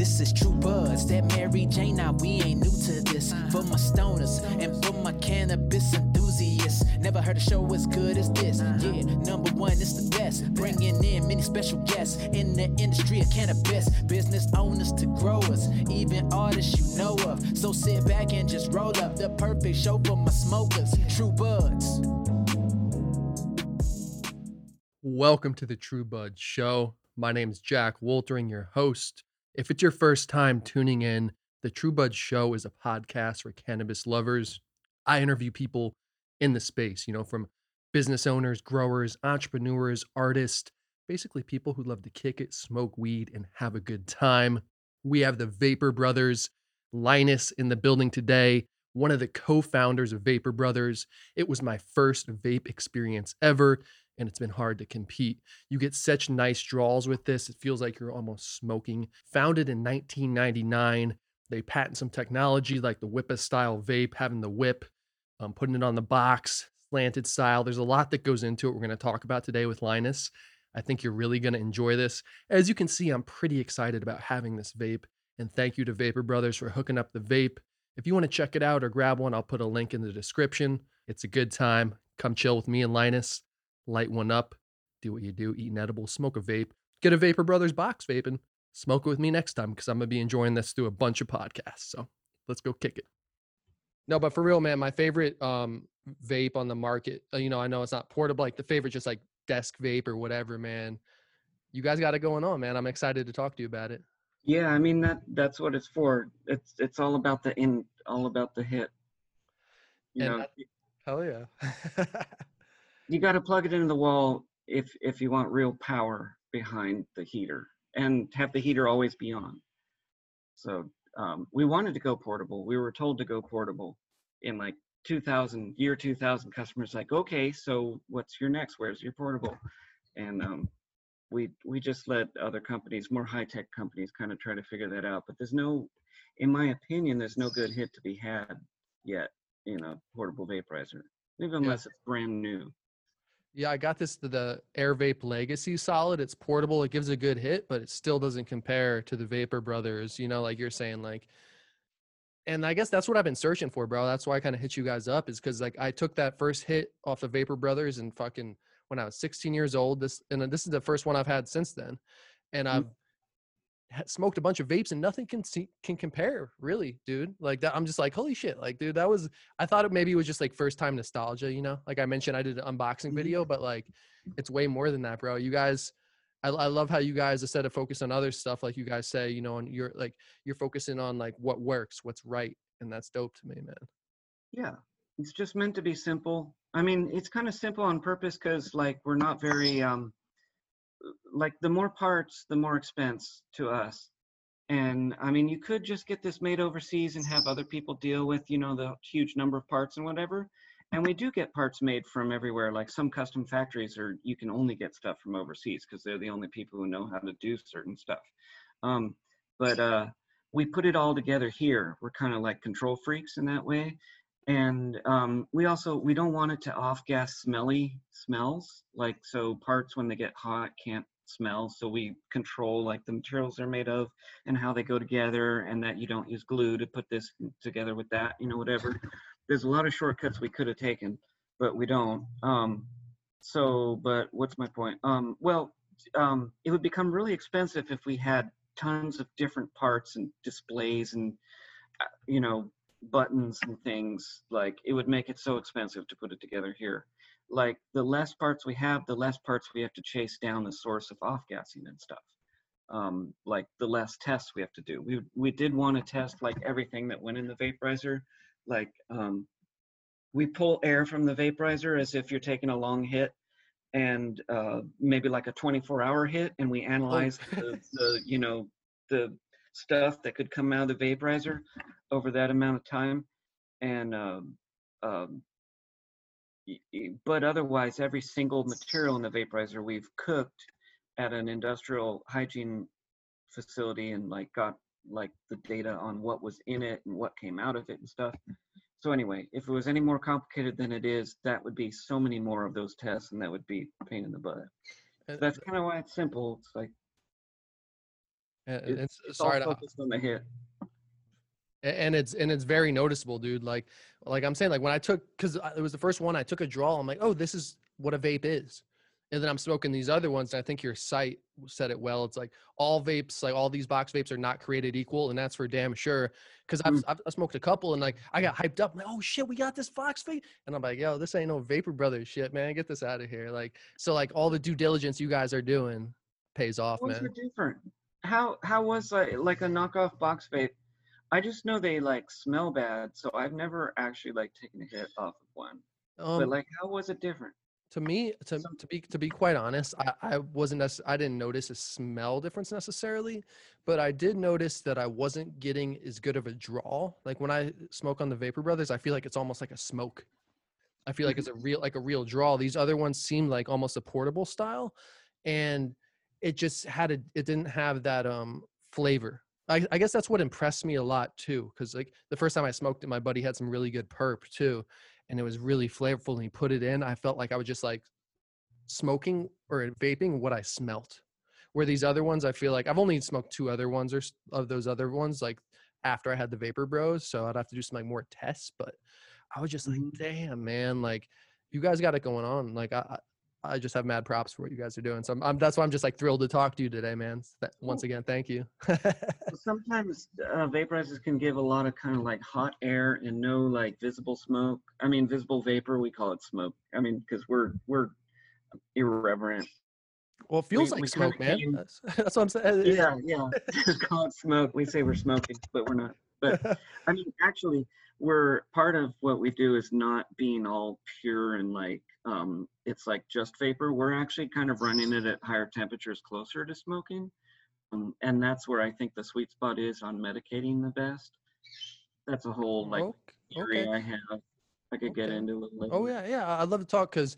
This is true buzz. That Mary Jane, now we ain't new to this. For my stoners and for my cannabis enthusiasts. Never heard a show as good as this. Yeah, number one, it's the best. Bringing in many special guests in the industry of cannabis. Business owners to growers, even artists you know of. So sit back and just roll up the perfect show for my smokers. True buds. Welcome to the True Bud Show. My name is Jack Woltering, your host. If it's your first time tuning in, the True Bud Show is a podcast for cannabis lovers. I interview people in the space, you know, from business owners, growers, entrepreneurs, artists, basically people who love to kick it, smoke weed, and have a good time. We have the Vapor Brothers, Linus in the building today, one of the co founders of Vapor Brothers. It was my first vape experience ever and it's been hard to compete. You get such nice draws with this. It feels like you're almost smoking. Founded in 1999, they patent some technology like the Whippa style vape, having the whip, um, putting it on the box, slanted style. There's a lot that goes into it. We're going to talk about today with Linus. I think you're really going to enjoy this. As you can see, I'm pretty excited about having this vape. And thank you to Vapor Brothers for hooking up the vape. If you want to check it out or grab one, I'll put a link in the description. It's a good time. Come chill with me and Linus light one up, do what you do, eat an edible, smoke a vape, get a Vapor Brothers box vape, and smoke it with me next time because I'm gonna be enjoying this through a bunch of podcasts. So let's go kick it. No, but for real, man, my favorite um vape on the market, uh, you know, I know it's not portable, like the favorite just like desk vape or whatever, man. You guys got it going on, man. I'm excited to talk to you about it. Yeah, I mean that that's what it's for. It's it's all about the in all about the hit. You and know, that, hell yeah. you got to plug it into the wall if if you want real power behind the heater and have the heater always be on. So um, we wanted to go portable. We were told to go portable in like 2000 year 2000 customers like okay so what's your next where's your portable and um, we we just let other companies more high-tech companies kind of try to figure that out but there's no in my opinion there's no good hit to be had yet in a portable vaporizer even unless yeah. it's brand new yeah, I got this the Air Vape Legacy Solid. It's portable. It gives a good hit, but it still doesn't compare to the Vapor Brothers. You know, like you're saying, like. And I guess that's what I've been searching for, bro. That's why I kind of hit you guys up, is because like I took that first hit off the Vapor Brothers and fucking when I was 16 years old. This and this is the first one I've had since then, and mm-hmm. I've smoked a bunch of vapes and nothing can see, can compare really dude like that i'm just like holy shit like dude that was i thought it maybe it was just like first time nostalgia you know like i mentioned i did an unboxing mm-hmm. video but like it's way more than that bro you guys I, I love how you guys instead of focus on other stuff like you guys say you know and you're like you're focusing on like what works what's right and that's dope to me man yeah it's just meant to be simple i mean it's kind of simple on purpose because like we're not very um like the more parts, the more expense to us. And I mean, you could just get this made overseas and have other people deal with, you know, the huge number of parts and whatever. And we do get parts made from everywhere. Like some custom factories are, you can only get stuff from overseas because they're the only people who know how to do certain stuff. Um, but uh, we put it all together here. We're kind of like control freaks in that way and um, we also we don't want it to off gas smelly smells like so parts when they get hot can't smell so we control like the materials they're made of and how they go together and that you don't use glue to put this together with that you know whatever. There's a lot of shortcuts we could have taken but we don't. Um, so but what's my point? Um, well um, it would become really expensive if we had tons of different parts and displays and uh, you know buttons and things like it would make it so expensive to put it together here. Like the less parts we have the less parts we have to chase down the source of off gassing and stuff. Um, like the less tests we have to do. We we did want to test like everything that went in the vaporizer. Like um, we pull air from the vaporizer as if you're taking a long hit and uh, maybe like a 24 hour hit and we analyze oh. the, the you know the stuff that could come out of the vaporizer over that amount of time. And um, um, but otherwise every single material in the vaporizer we've cooked at an industrial hygiene facility and like got like the data on what was in it and what came out of it and stuff. So anyway if it was any more complicated than it is that would be so many more of those tests and that would be pain in the butt. So that's kind of why it's simple. It's like And, It- it's, It's sorry, all to- on the hit. And it's and it's very noticeable dude. Like like i'm saying like when i took because it was the first one i took a draw i'm like oh this is what a vape is. And then i'm smoking these other ones and i think your site said it well. It's like all vapes like all these box vapes are not created equal and that's for damn sure. Because I've, Mm. I've i smoked a couple and like i got hyped up I'm like oh shit we got this fox vape. And i'm like yo this ain't no vapor brothers shit man. Get this out of here. Like so like all the due diligence you guys are doing pays off was man. different? How how was like like a knockoff box vape? I just know they like smell bad, so I've never actually like taken a hit off of one. um, but like, how was it different? to me to, to be to be quite honest i, I wasn't i didn't notice a smell difference necessarily but i did notice that i wasn't getting as good of a draw like when i smoke on the vapor brothers i feel like it's almost like a smoke i feel like it's a real like a real draw these other ones seem like almost a portable style and it just had a it didn't have that um flavor. I, I guess that's what impressed me a lot too because like the first time i smoked it my buddy had some really good perp too and it was really flavorful and he put it in i felt like i was just like smoking or vaping what i smelt. Where these other ones i feel like i've only smoked two other ones or of those other ones like after i had the vapor bros so i'd have to do some like more tests but i was just like Mhm. damn man like you guys got it going on. Like i i just have mad props for what you guys are doing so I'm, I'm that's why i'm just like thrilled to talk to you today man once again thank you Sometimes uh, vaporizers can give a lot of kind of like hot air and no like visible smoke. I mean, visible vapor. We call it smoke. I mean, because we're we're irreverent. well it feels we like kinda smoke man came- that's, that's what i'm saying Yeah, yeah. Just call it smoke. We say we're smoking, but we're not. But I mean, actually, we're part of what we do is not being all pure and like um, it's like just vapor. We're actually kind of running it at higher temperatures, closer to smoking, um, and that's where I think the sweet spot is on medicating the best. That's a whole like theory okay I have. I could get into a little later. Oh yeah, yeah. I'd love to talk because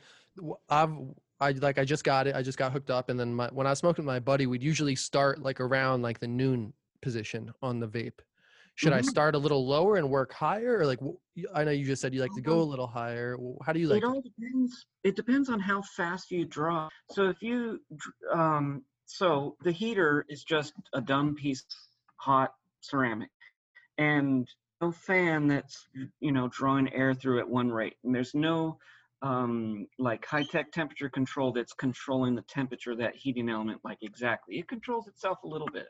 I've I like I just got it. I just got hooked up, and then my when I was smoking with my buddy, we'd usually start like around like the noon position on the vape. Should I Mhm. start a little lower and work higher, or like i know you just said you like to go a Um, little higher. How do you like? it all depends it depends on how fast you draw so if you um so the heater is just a dumb piece of hot ceramic and no fan that's you know drawing air through at one rate and there's no um like high tech temperature control that's controlling the temperature of that heating element like exactly it controls itself a little bit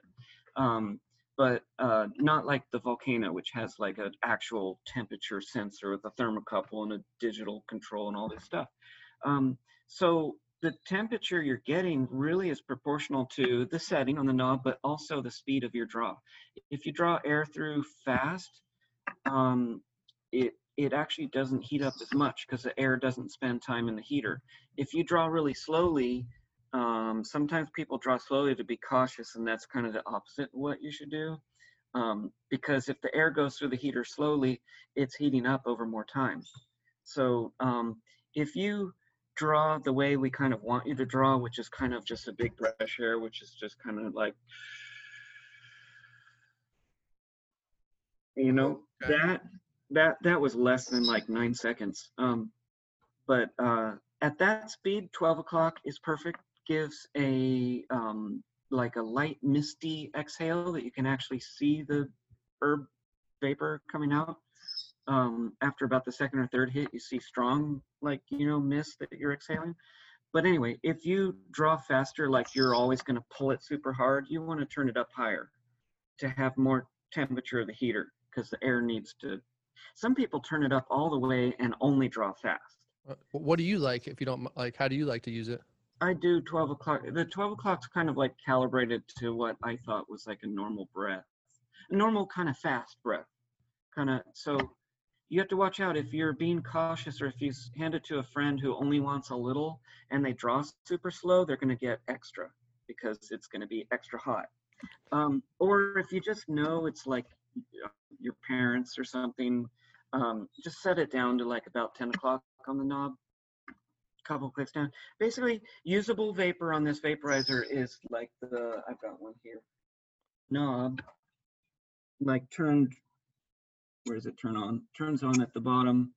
um but uh, not like the volcano, which has like an actual temperature sensor with a thermocouple and a digital control and all this stuff. Um, so the temperature you're getting really is proportional to the setting on the knob, but also the speed of your draw. If you draw air through fast, um, it it actually doesn't heat up as much because the air doesn't spend time in the heater. If you draw really slowly, um, sometimes people draw slowly to be cautious, and that's kind of the opposite of what you should do. Um, because if the air goes through the heater slowly, it's heating up over more time. So um, if you draw the way we kind of want you to draw, which is kind of just a big brush air, which is just kind of like, you know, Okay. that that that was less than like nine seconds. Um, but uh, at that speed, 12 o'clock is perfect. Gives a um, like a light misty exhale that you can actually see the herb vapor coming out. Um, after about the second or third hit, you see strong like you know mist that you're exhaling. But anyway, if you draw faster, like you're always going to pull it super hard, you want to turn it up higher to have more temperature of the heater because the air needs to. Some people turn it up all the way and only draw fast. What do you like if you don't like? How do you like to use it? I do 12 o'clock. The 12 o'clock's kind of like calibrated to what I thought was like a normal breath, a normal kind of fast breath. Kind of, so you have to watch out if you're being cautious or if you hand it to a friend who only wants a little and they draw super slow, they're going to get extra because it's going to be extra hot. Um, or if you just know it's like your parents or something, um, just set it down to like about 10 o'clock on the knob couple clicks down. Basically, usable vapor on this vaporizer is like the, I've got one here, knob, like turned, where does it turn on? Turns on at the bottom,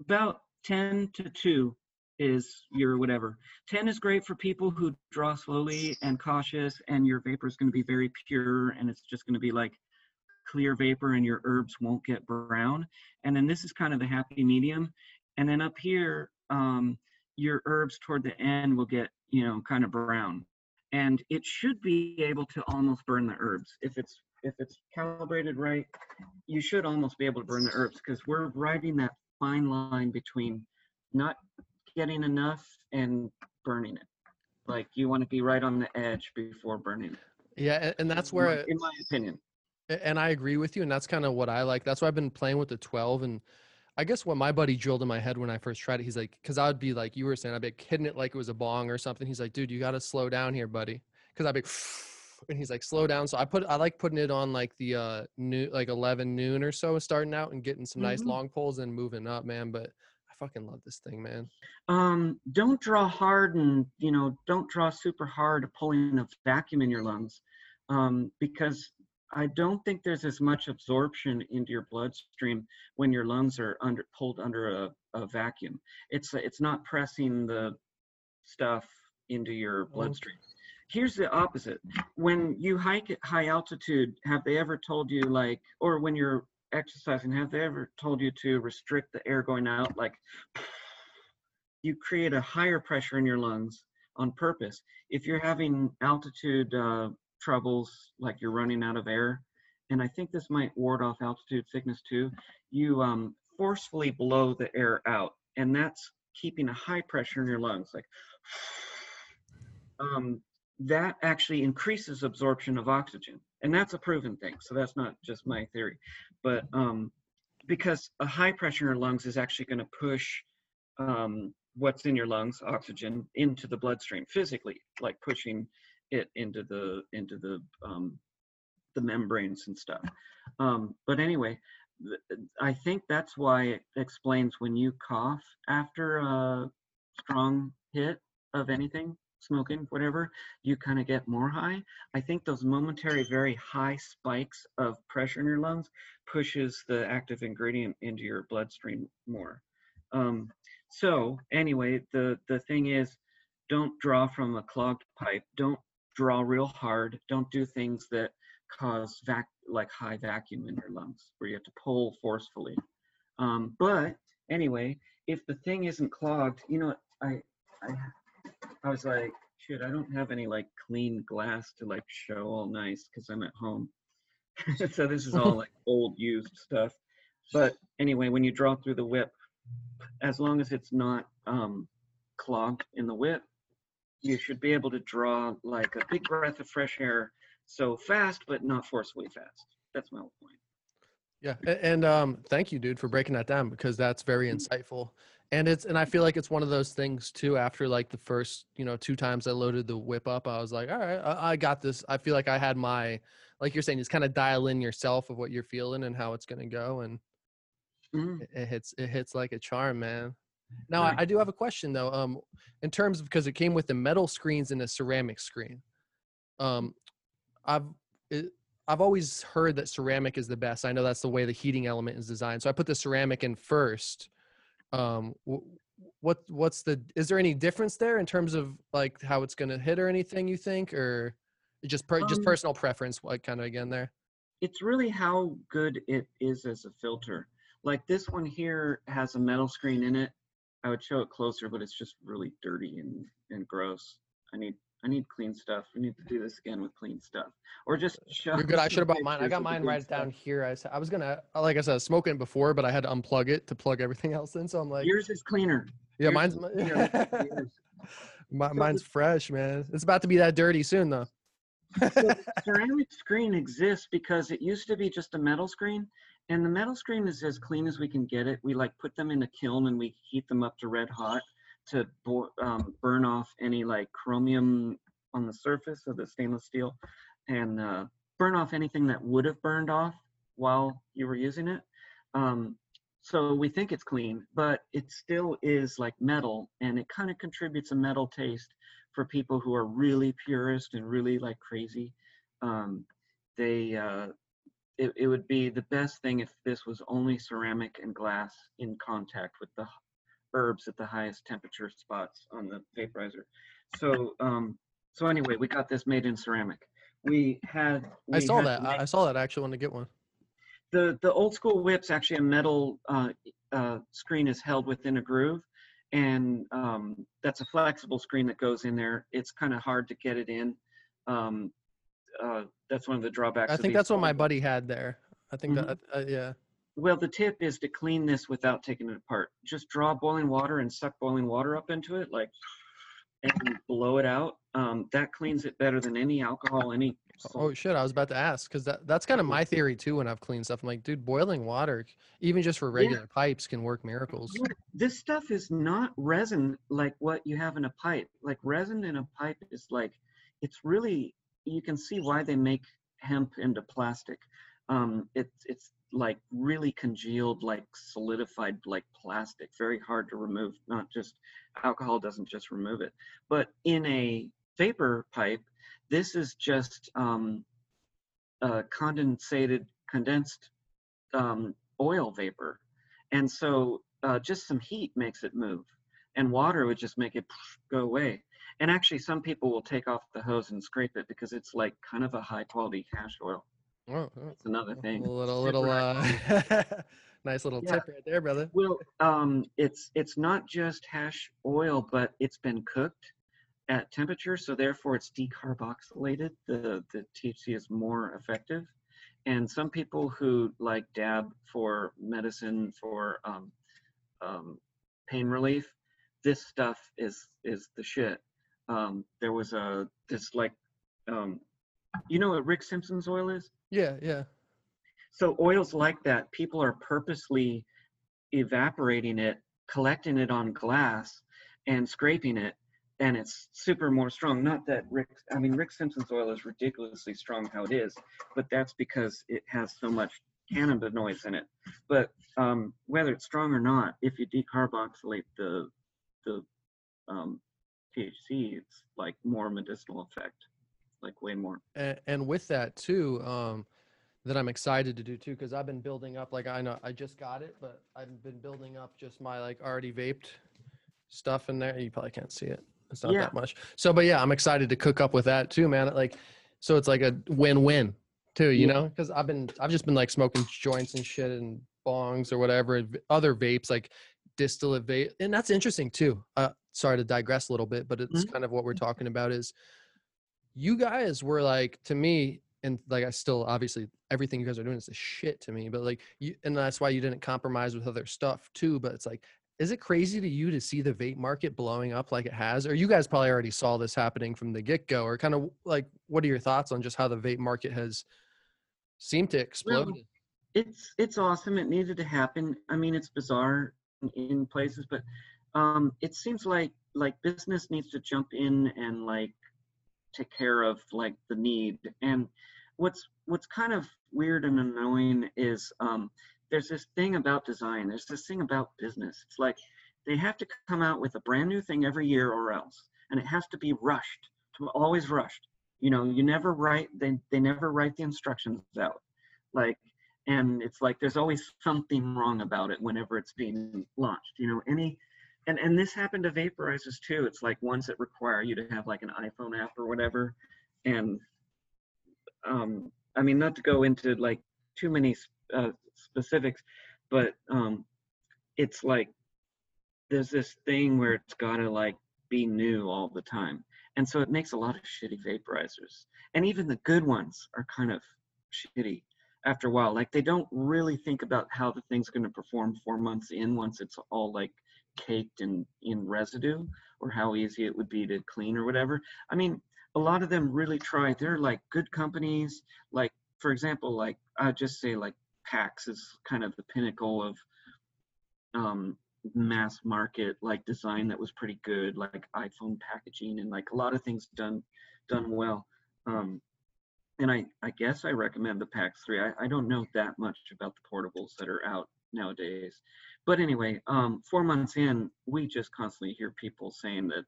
about 10 to 2 is your whatever. 10 is great for people who draw slowly and cautious, and your vapor is going to be very pure and it's just going to be like clear vapor and your herbs won't get brown. And then this is kind of the happy medium. And then up here, um, your herbs toward the end will get, you know, kind of brown. And it should be able to almost burn the herbs. If it's if it's calibrated right, you should almost be able to burn the herbs because we're riding that fine line between not getting enough and burning it. Like you want to be right on the edge before burning it. Yeah, and, that's in my- where in my opinion. And I agree with you, and that's kind of what I like. That's why I've been playing with the 12. And I guess what my buddy drilled in my head when I first tried it, he's like, because I would be like, you were saying, I'd be like hitting it like it was a bong or something. He's like, dude, you got to slow down here, buddy. Because I'd be, and he's like, slow down. So I put, I like putting it on like the uh new, like 11 noon or so, starting out and getting some nice Mhm. long pulls and moving up, man. But I fucking love this thing, man. um, don't draw hard and you know don't draw super hard pulling a vacuum in your lungs um, because i don't think there's as much absorption into your bloodstream when your lungs are under pulled under a, a vacuum. It's it's not pressing the stuff into your bloodstream. Here's the opposite. When you hike at high altitude have they ever told you like or when you're exercising have they ever told you to restrict the air going out? Like you create a higher pressure in your lungs on purpose. If you're having altitude uh, troubles, like you're running out of air, and I think this might ward off altitude sickness too, you um, forcefully blow the air out, and that's keeping a high pressure in your lungs. Like um, that actually increases absorption of oxygen, and that's a proven thing. So that's not just my theory, but um, because a high pressure in your lungs is actually going to push um, what's in your lungs, oxygen, into the bloodstream physically, like pushing it into the into the um, the membranes and stuff. Um, but anyway, I think that's why it explains when you cough after a strong hit of anything, smoking, whatever, you kind of get more high. I think those momentary, very high spikes of pressure in your lungs pushes the active ingredient into your bloodstream more. Um, so anyway, the the thing is, don't draw from a clogged pipe. Don't draw real hard. Don't do things that cause vac like high vacuum in your lungs, where you have to pull forcefully. Um, but anyway, if the thing isn't clogged, you know, I I I was like, shit, I don't have any like clean glass to like show all nice because I'm at home. so this is all like old used stuff. But anyway, when you draw through the whip, as long as it's not um, clogged in the whip, you should be able to draw like a big breath of fresh air so fast, but not forcefully fast. That's my whole point. Yeah, and um, thank you, dude, for breaking that down because that's very insightful. And it's and I feel like it's one of those things too. After like the first, you know, two times I loaded the whip up, I was like, all right, I, I got this. I feel like I had my, like you're saying, just kind of dial in yourself of what you're feeling and how it's gonna go, and Mhm. it, it hits it hits like a charm, man. Now I, Right. I do have a question though. Um, in terms of because it came with the metal screens and a ceramic screen. Um, I've it, I've always heard that ceramic is the best. I know that's the way the heating element is designed. So I put the ceramic in first. Um, what what's the? Is there any difference there in terms of like how it's gonna hit or anything? You think, or just per, just Um, personal preference? Like kind of again there. it's really how good it is as a filter. Like this one here has a metal screen in it. I would show it closer, but it's just really dirty and, and gross. I need I need clean stuff. We need to do this again with clean stuff, or just show. You're good. I should have bought mine. I got mine right stuff. down here. I was gonna, uh, like I said, I was smoking it before, but I had to unplug it to plug everything else in. So I'm like, Yours is cleaner. yeah, yours mine's is cleaner than So mine's fresh, man. It's about to be that dirty soon, though. So the ceramic screen exists because it used to be just a metal screen, and the metal screen is as clean as we can get it. We like put them in a kiln and we heat them up to red hot to um, burn off any like chromium on the surface of the stainless steel, and uh, burn off anything that would have burned off while you were using it. Um, so we think it's clean, but it still is like metal, and it kind of contributes a metal taste for people who are really purist and really like crazy. Um, they uh, it, it would be the best thing if this was only ceramic and glass in contact with the herbs at the highest temperature spots on the vaporizer. So um, so anyway, we got this made in ceramic. We had. I saw had that. I, saw that. I actually want to get one. the the old school whip's actually a metal uh, uh, screen is held within a groove, and um, that's a flexible screen that goes in there. It's kind of hard to get it in. Um, uh, that's one of the drawbacks. I think that's what my buddy had there. I think Mhm. that uh, yeah. Well, the tip is to clean this without taking it apart. Just draw boiling water and suck boiling water up into it, like, and blow it out. Um, that cleans it better than any alcohol, any. Oh shit! I was about to ask because that that's kind of my theory too. When I've cleaned stuff, I'm like, dude, boiling water, even just for Yeah. regular pipes, can work miracles. This stuff is not resin like what you have in a pipe. Like resin in a pipe is like, it's really you can see why they make hemp into plastic. Um, it's it's like really congealed, like solidified, like plastic. Very hard to remove. Not just alcohol doesn't just remove it, but in a vapor pipe, this is just um, condensated, condensed um, oil vapor. And so uh, just some heat makes it move, and water would just make it go away. And actually, some people will take off the hose and scrape it because it's like kind of a high quality hash oil. Oh, oh, That's another a little Super little uh, nice little Yeah. tip right there, brother. Well, um, it's it's not just hash oil, but it's been cooked at temperature, so therefore it's decarboxylated. The the THC is more effective. And some people who like dab for medicine for um, um, pain relief, this stuff is is the shit. Um, there was a this like, um, you know what Rick Simpson's oil is? Yeah, yeah. So oils like that, people are purposely evaporating it, collecting it on glass, and scraping it, and it's super more strong. Not that Rick, I mean Rick Simpson's oil is ridiculously strong how it is, but that's because it has so much cannabinoids in it. But um, whether it's strong or not, if you decarboxylate the the um, THC, it's like more medicinal effect, like way more. and, and with that too um that i'm excited to do too because i've been building up like i know i just got it but i've been building up just my like already vaped stuff in there you probably can't see it it's not Yeah. that much so but yeah i'm excited to cook up with that too man like so it's like a win-win too you Yeah. know because i've been i've just been like smoking joints and shit and bongs or whatever other vapes like distillate vape and that's interesting too uh sorry to digress a little bit but it's Mhm. kind of what we're talking about is you guys were like to me and like i still obviously everything you guys are doing is a shit to me but like you and that's why you didn't compromise with other stuff too but it's like is it crazy to you to see the vape market blowing up like it has or you guys probably already saw this happening from the get-go or kind of like what are your thoughts on just how the vape market has seemed to explode it's it's awesome. It needed to happen. I mean, it's bizarre in, places, but um, it seems like like business needs to jump in and like take care of like the need. And what's what's kind of weird and annoying is um, there's this thing about design. There's this thing about business. It's like they have to come out with a brand new thing every year or else, and it has to be rushed. To always rushed. You know, you never write. They they never write the instructions out. Like and it's like there's always something wrong about it whenever it's being launched you know any and and this happened to vaporizers too. It's like ones that require you to have like an iphone app or whatever. And um i mean not to go into like too many uh, specifics but um it's like there's this thing where it's got to like be new all the time. And so it makes a lot of shitty vaporizers. And even the good ones are kind of shitty after a while. Like they don't really think about how the thing's going to perform four months in once it's all like caked in in residue or how easy it would be to clean or whatever. I mean, a lot of them really try. They're like good companies. Like for example, like I just say like PAX is kind of the pinnacle of um, mass market like design that was pretty good, like iPhone packaging and like a lot of things done done well. Um, and I, I guess I recommend the PAX 3. I, I don't know that much about the portables that are out nowadays. But anyway, um, four months in, we just constantly hear people saying that,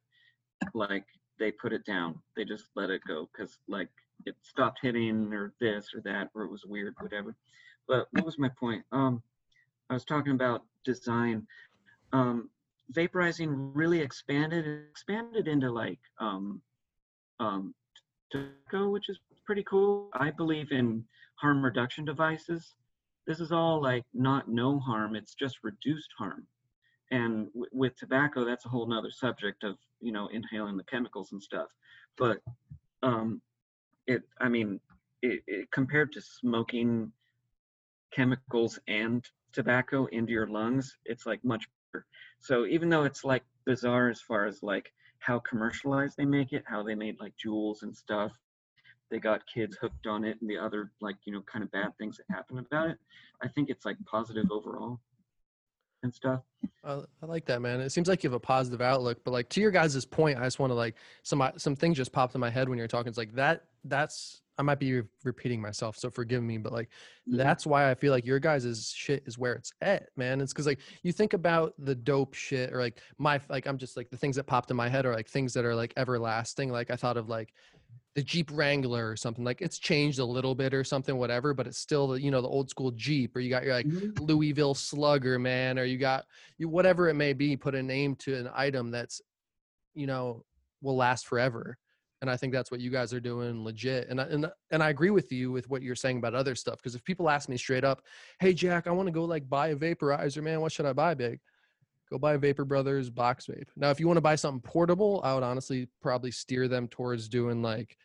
like, they put it down. They just let it go because, like, it stopped hitting or this or that, or it was weird, whatever. But what was my point? Um, I was talking about design. Um, vaporizing really expanded expanded into like um, um, tobacco, which is pretty cool. I believe in harm reduction devices. This is all like not no harm; it's just reduced harm. And w- with tobacco, that's a whole nother subject of you know inhaling the chemicals and stuff. But um, it, I mean, it, it, compared to smoking chemicals and tobacco into your lungs, it's like much better. So even though it's like bizarre as far as like how commercialized they make it, how they made like JUULs and stuff, they got kids hooked on it and the other like you know kind of bad things that happen about it. I think it's like positive overall and stuff. I, I like that, man. It seems like you have a positive outlook, but like to your guys' point, I just want to like some some things just popped in my head when you're talking. It's like that. That's I might be repeating myself, so forgive me, but like yeah. that's why I feel like your guys' shit is where it's at, man. It's because like you think about the dope shit or like my like I'm just like the things that popped in my head are like things that are like everlasting. Like I thought of like the Jeep Wrangler or something. Like it's changed a little bit or something, whatever, but it's still the, you know the old school Jeep. Or you got your like mm-hmm. Louisville Slugger, man, or you got you whatever it may be. Put a name to an item that's you know will last forever and i think that's what you guys are doing legit and I, and, and i agree with you with what you're saying about other stuff because if people ask me straight up hey jack i want to go like buy a vaporizer man what should i buy big? Go buy vapor brothers box vape. Now if you want to buy something portable i would honestly probably steer them towards doing like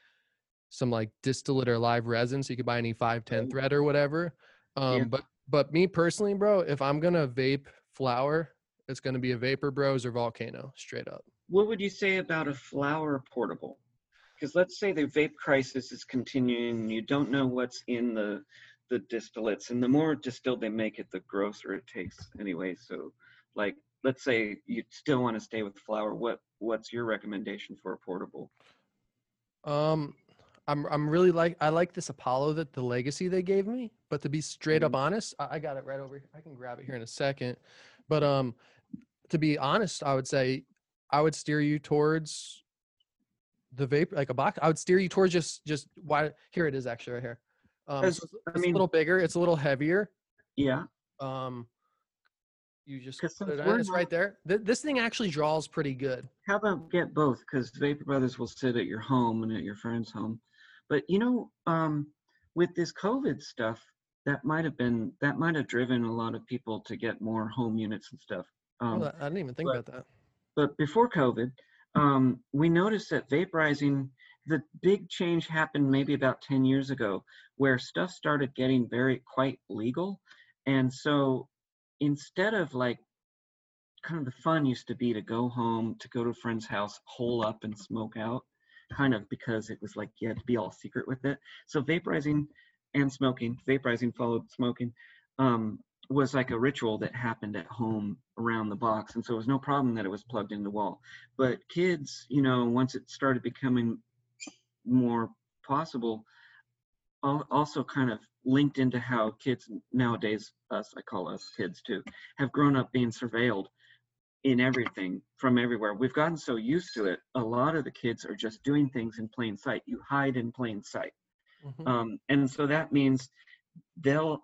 some like distillate or live resin so you could buy any 510 thread or whatever um yeah. but but me personally bro if i'm gonna vape flower it's gonna be a vapor bros or volcano straight up. What would you say about a flower portable because let's say the vape crisis is continuing and you don't know what's in the the distillates and the more distilled they make it the grosser it tastes anyway. So like let's say you still want to stay with flower what what's your recommendation for a portable? Um i'm i'm really like i like this apollo that the legacy they gave me but to be straight up mm-hmm. honest I, I got it right over here i can grab it here in a second. But um to be honest i would say i would steer you towards the vape like a box i would steer you towards just just why here it is actually right here. Um so it's, I mean, a little bigger it's a little heavier. Yeah. Um you just put it on, it's right there. Th- this thing actually draws pretty good. How about get both? Because vapor brothers will sit at your home and at your friend's home. But you know um with this covid stuff that might have been that might have driven a lot of people to get more home units and stuff. Um, well, i didn't even think but, about that. but before covid um, we noticed that vaporizing, the big change happened maybe about 10 years ago, where stuff started getting very quite legal. And so instead of like kind of the fun used to be to go home, to go to a friend's house, hole up and smoke out, kind of because it was like you had to be all secret with it. So vaporizing and smoking, vaporizing followed smoking, um, was like a ritual that happened at home around the box and so it was no problem that it was plugged in the wall. But kids you know once it started becoming more possible also kind of linked into how kids nowadays us i call us kids too have grown up being surveilled in everything from everywhere. We've gotten so used to it a lot of the kids are just doing things in plain sight. You hide in plain sight. Mm-hmm. um, and so that means they'll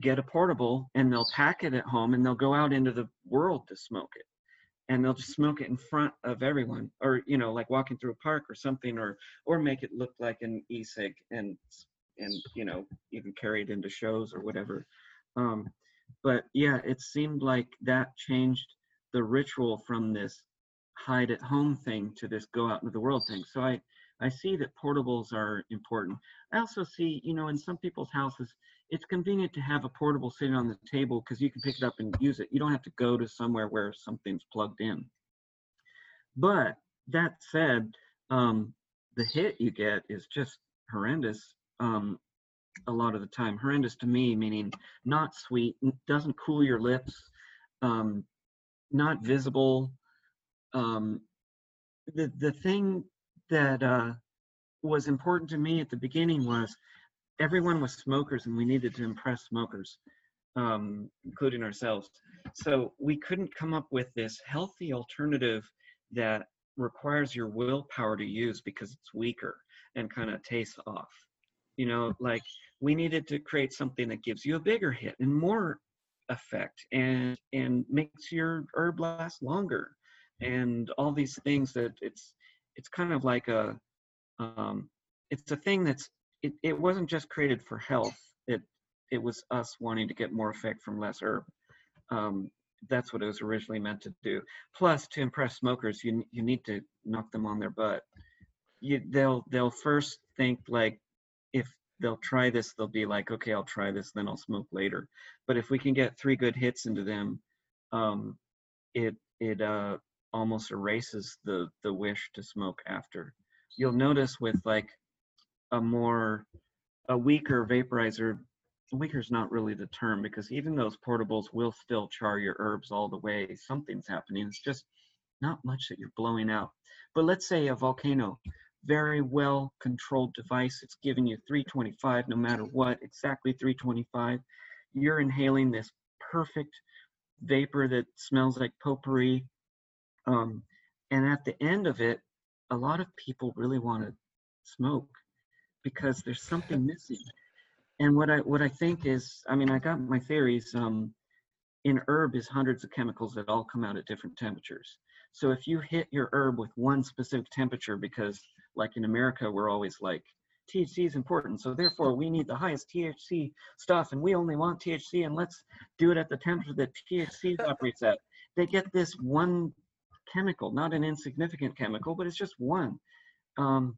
get a portable and they'll pack it at home and they'll go out into the world to smoke it. And they'll just smoke it in front of everyone or you know like walking through a park or something or or make it look like an e-cig and and you know even carry it into shows or whatever. Um but yeah it seemed like that changed the ritual from this hide at home thing to this go out into the world thing. So i i see that portables are important. I also see you know in some people's houses it's convenient to have a portable sitting on the table because you can pick it up and use it. You don't have to go to somewhere where something's plugged in. But that said, um, the hit you get is just horrendous um, a lot of the time. Horrendous to me, meaning not sweet, doesn't cool your lips, um, not visible. Um, the the thing that uh, was important to me at the beginning was everyone was smokers and we needed to impress smokers, um, including ourselves. So we couldn't come up with this healthy alternative that requires your willpower to use because it's weaker and kind of tastes off. You know, like we needed to create something that gives you a bigger hit and more effect and and makes your herb last longer and all these things that it's it's kind of like a um, it's a thing that's it, it wasn't just created for health it it was us wanting to get more effect from less herb. Um, that's what it was originally meant to do. Plus to impress smokers you you need to knock them on their butt. You they'll they'll first think like if they'll try this they'll be like okay i'll try this then i'll smoke later. But if we can get three good hits into them um it it uh almost erases the the wish to smoke after. You'll notice with like a more a weaker vaporizer weaker is not really the term because even those portables will still char your herbs all the way. Something's happening. It's just not much that you're blowing out. But let's say a volcano very well controlled device. It's giving you 325 no matter what exactly 325 you're inhaling this perfect vapor that smells like potpourri um, and at the end of it a lot of people really want to smoke because there's something missing. And what I what I think is, I mean, I got my theories. Um, in herb is hundreds of chemicals that all come out at different temperatures. So if you hit your herb with one specific temperature, because like in America, we're always like THC is important, so therefore we need the highest THC stuff, and we only want THC, and let's do it at the temperature that THC operates at. They get this one chemical, not an insignificant chemical, but it's just one. Um,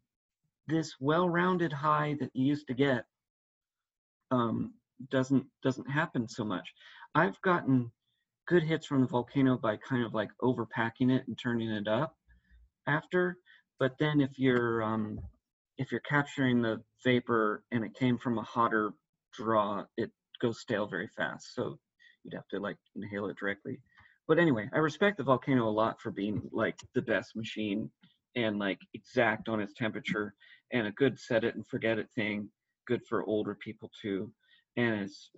this well-rounded high that you used to get um, doesn't doesn't happen so much. I've gotten good hits from the volcano by kind of like overpacking it and turning it up after. But then if you're um, if you're capturing the vapor and it came from a hotter draw, it goes stale very fast. So you'd have to like inhale it directly but anyway, I respect the volcano a lot for being like the best machine and like exact on its temperature and a good set it and forget it thing. Good for older people too, and it's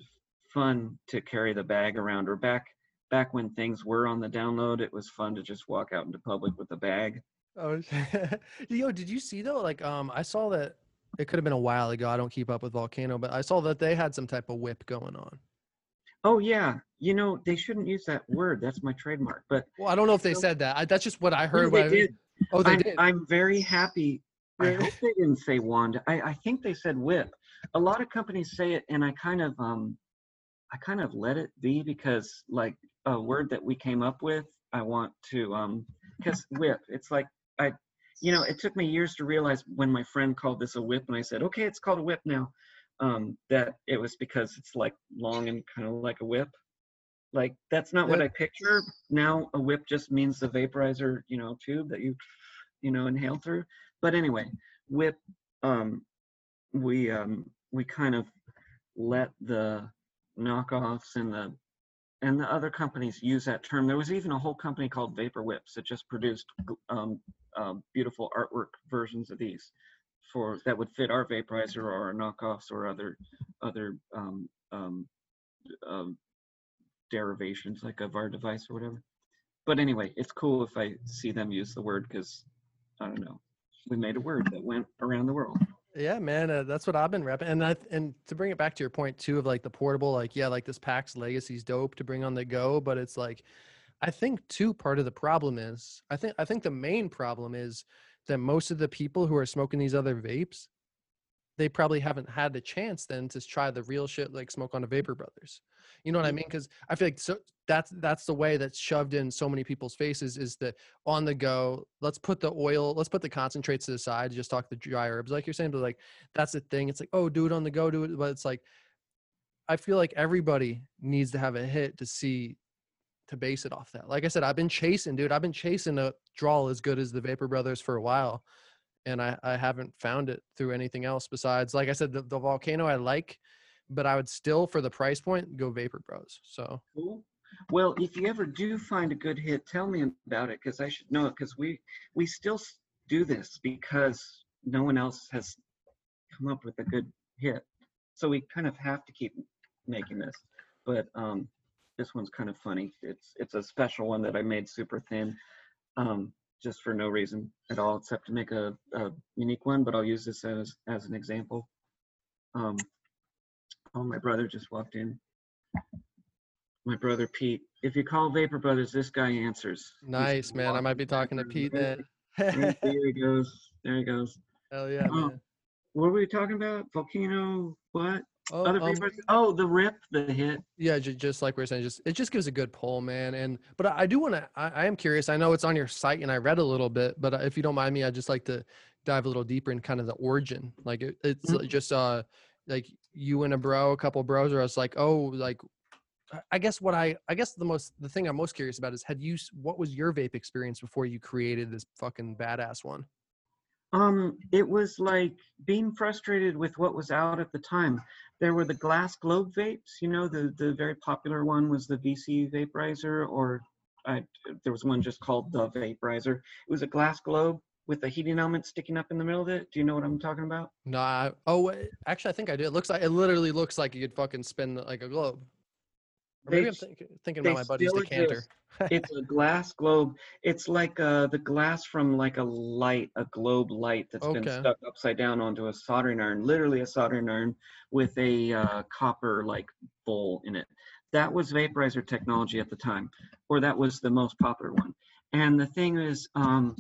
fun to carry the bag around. Or back back when things were on the download, it was fun to just walk out into public with a bag. Oh, yo, did you see though? Like, um, I saw that it could have been a while ago. I don't keep up with Volcano, but I saw that they had some type of whip going on. Oh yeah, you know they shouldn't use that word. That's my trademark. But well, I don't know if they so, said that. I, that's just what I heard. they did. Oh, they I'm, did. I'm very happy. I hope they didn't say wand. I, I think they said whip. A lot of companies say it, and I kind of um, I kind of let it be because like a word that we came up with, I want to um, because whip. It's like I, you know, it took me years to realize when my friend called this a whip, and I said, okay, it's called a whip now um, that it was because it's like long and kind of like a whip. Like that's not what I picture. Now a whip just means the vaporizer, you know, tube that you, you know, inhale through. But anyway, whip. Um, we um, we kind of let the knockoffs and the and the other companies use that term. There was even a whole company called Vapor Whips that just produced um, uh, beautiful artwork versions of these for that would fit our vaporizer or our knockoffs or other other um, um, um, derivations like of our device or whatever. But anyway, it's cool if I see them use the word because I don't know, we made a word that went around the world. Yeah, man, uh, that's what I've been repping. And I, and to bring it back to your point too of like the portable, like yeah, like this PAX Legacy's dope to bring on the go, but it's like, I think too part of the problem is I think I think the main problem is that most of the people who are smoking these other vapes, they probably haven't had the chance then to try the real shit like smoke on the Vapor Brothers. You know what I mm-hmm. mean? Because I feel like so that's that's the way that's shoved in so many people's faces is that on the go. Let's put the oil, let's put the concentrates to the side. Just talk the dry herbs, like you're saying. But like that's the thing. It's like oh, do it on the go, do it. But it's like I feel like everybody needs to have a hit to see to base it off that. Like I said, I've been chasing, dude. I've been chasing a draw as good as the Vapor Brothers for a while, and I I haven't found it through anything else besides, like I said, the, the Volcano I like, but I would still for the price point go Vapor Bros. So cool. Well, if you ever do find a good hit, tell me about it because I should know it because we we still do this because no one else has come up with a good hit, so we kind of have to keep making this. But um, this one's kind of funny. It's it's a special one that I made super thin, um, just for no reason at all except to make a, a unique one. But I'll use this as as an example. Um, oh, my brother just walked in. my brother Pete. If you call Vapor Brothers, this guy answers. He's Nice, man. I might be talking to Pete then. There he goes. There he goes. Hell yeah, man. What were we talking about? Volcano? What? Oh, Other um. Oh, the rip, the hit. Yeah, ju- just like we are saying, just it just gives a good pull, man. And but I, I do want to. I, I am curious. I know it's on your site, and I read a little bit. But uh, if you don't mind me, I'd just like to dive a little deeper in kind of the origin. Like it, it's uh, just uh like you and a bro, a couple bros, or it's like oh like. I- I guess what I I guess the most the thing I'm most curious about is had you what was your vape experience before you created this fucking badass one? Um, it was like being frustrated with what was out at the time. There were the glass globe vapes, you know, the the very popular one was the BC vaporizer, or I, there was one just called the vaporizer. It was a glass globe with a heating element sticking up in the middle of it. Do you know what I'm talking about? No, I, oh actually I think I do. It looks like it literally looks like you could fucking spin like a globe. Maybe I'm think, thinking about my buddy's decanter. it's a glass globe. It's like uh, the glass from like a light, a globe light that's been stuck upside down onto a soldering iron, literally a soldering iron with a uh, copper like bowl in it. That was vaporizer technology at the time, or that was the most popular one. And the thing is, um,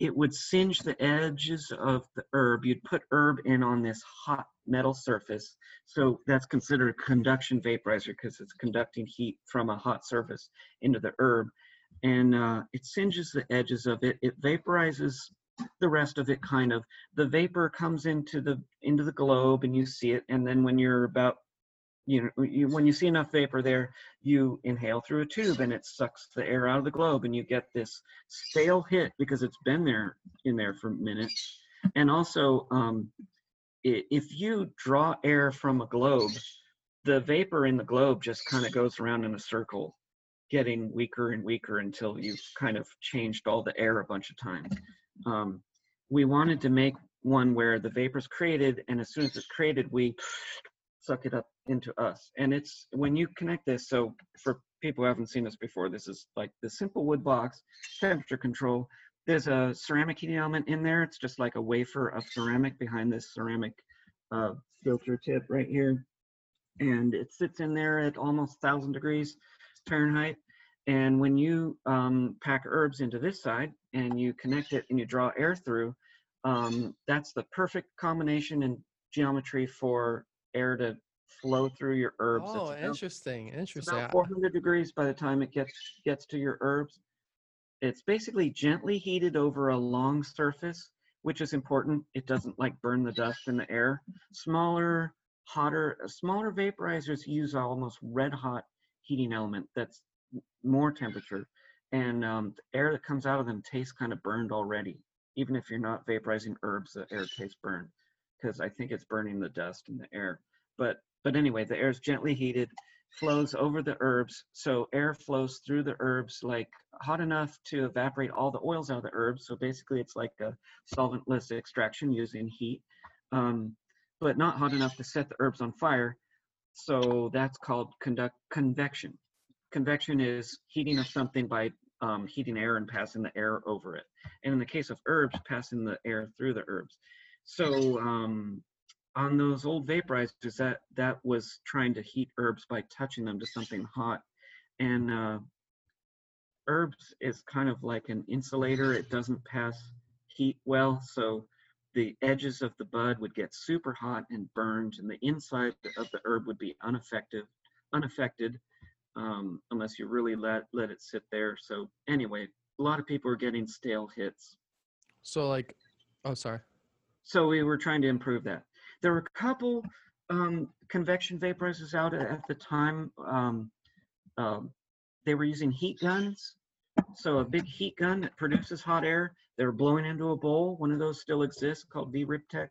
it would singe the edges of the herb. You'd put herb in on this hot metal surface. So that's considered a conduction vaporizer because it's conducting heat from a hot surface into the herb. And uh, it singes the edges of it. It vaporizes the rest of it kind of. The vapor comes into the into the globe and you see it. And then when you're about you know you, when you see enough vapor there you inhale through a tube and it sucks the air out of the globe and you get this stale hit because it's been there in there for minutes. And also um, if you draw air from a globe the vapor in the globe just kind of goes around in a circle getting weaker and weaker until you've kind of changed all the air a bunch of times. Um, we wanted to make one where the vapor is created and as soon as it's created we suck it up into us. And it's when you connect this, so for people who haven't seen this before, this is like the simple wood box, temperature control. There's a ceramic heating element in there. It's just like a wafer of ceramic behind this ceramic uh, filter tip right here. And it sits in there at almost 1,000 degrees Fahrenheit. And when you um, pack herbs into this side and you connect it and you draw air through, um, that's the perfect combination and geometry for air to flow through your herbs. It's Oh, about- interesting, interesting. about 400 degrees by the time it gets gets to your herbs. It's basically gently heated over a long surface, which is important. It doesn't like burn the dust in the air. Smaller, hotter, uh, smaller vaporizers use almost red hot heating element that's more temperature, and um, the air that comes out of them tastes kind of burned already. Even if you're not vaporizing herbs, the air tastes burned because I think it's burning the dust in the air. But but anyway, the air is gently heated, flows over the herbs, so air flows through the herbs like hot enough to evaporate all the oils out of the herbs. So basically, it's like a solventless extraction using heat, um, but not hot enough to set the herbs on fire. So that's called conduct convection. Convection is heating of something by um, heating air and passing the air over it. And in the case of herbs, passing the air through the herbs. So um, on those old vaporizers, that that was trying to heat herbs by touching them to something hot, and uh, herbs is kind of like an insulator. It doesn't pass heat well, so the edges of the bud would get super hot and burned, and the inside of the herb would be unaffected, unaffected, um, unless you really let let it sit there. So anyway, a lot of people are getting stale hits. So like, oh sorry. So we were trying to improve that. There were a couple um, convection vaporizers out at, the time. Um, um, they were using heat guns. So a big heat gun that produces hot air. They were blowing into a bowl. One of those still exists called V-Rip-Tech.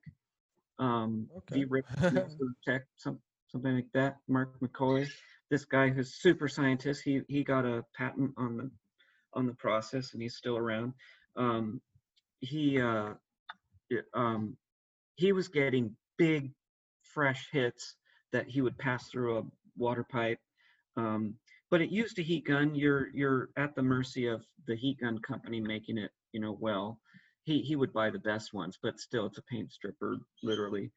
Um, Okay. V-Rip Tech, some, something like that. Mark McCoy, this guy who's super scientist. He he got a patent on the on the process, and he's still around. Um, he uh, um, he was getting big, fresh hits that he would pass through a water pipe. Um, but it used a heat gun. You're you're at the mercy of the heat gun company making it, you know, well. He he would buy the best ones, but still, it's a paint stripper, literally.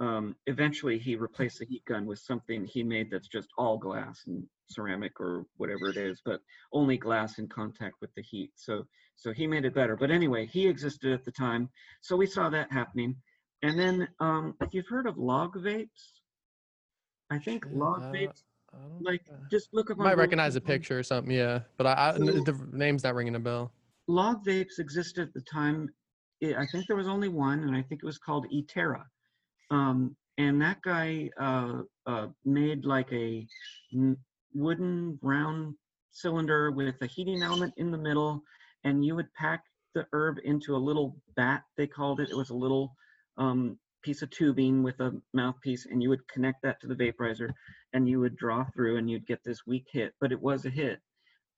um, eventually he replaced the heat gun with something he made that's just all glass and ceramic or whatever it is, but only glass in contact with the heat. So so he made it better. But anyway, he existed at the time, so we saw that happening. And then um, if you've heard of log vapes, I think log Uh, vapes like uh, just look up. might recognize a picture or something, yeah. But I, I So- the name's not ringing a bell. log vapes existed at the time. I think there was only one, and I think it was called Eterra. Um, and that guy uh, uh, made like a n- wooden round cylinder with a heating element in the middle, and you would pack the herb into a little bat. They called it. It was a little um, piece of tubing with a mouthpiece, and you would connect that to the vaporizer, and you would draw through, and you'd get this weak hit. But it was a hit.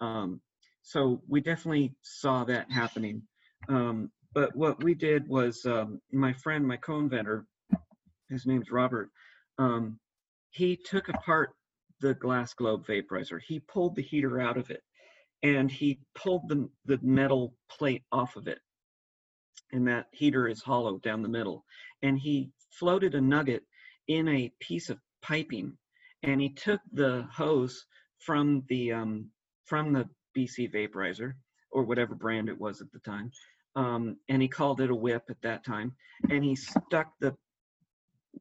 Um, so we definitely saw that happening. Um, but what we did was um, my friend, my co-inventor, his name's Robert, um, he took apart the glass globe vaporizer. He pulled the heater out of it and he pulled the, the metal plate off of it. And that heater is hollow down the middle. And he floated a nugget in a piece of piping and he took the hose from the um, from the BC vaporizer or whatever brand it was at the time. Um, and he called it a whip at that time. And he stuck the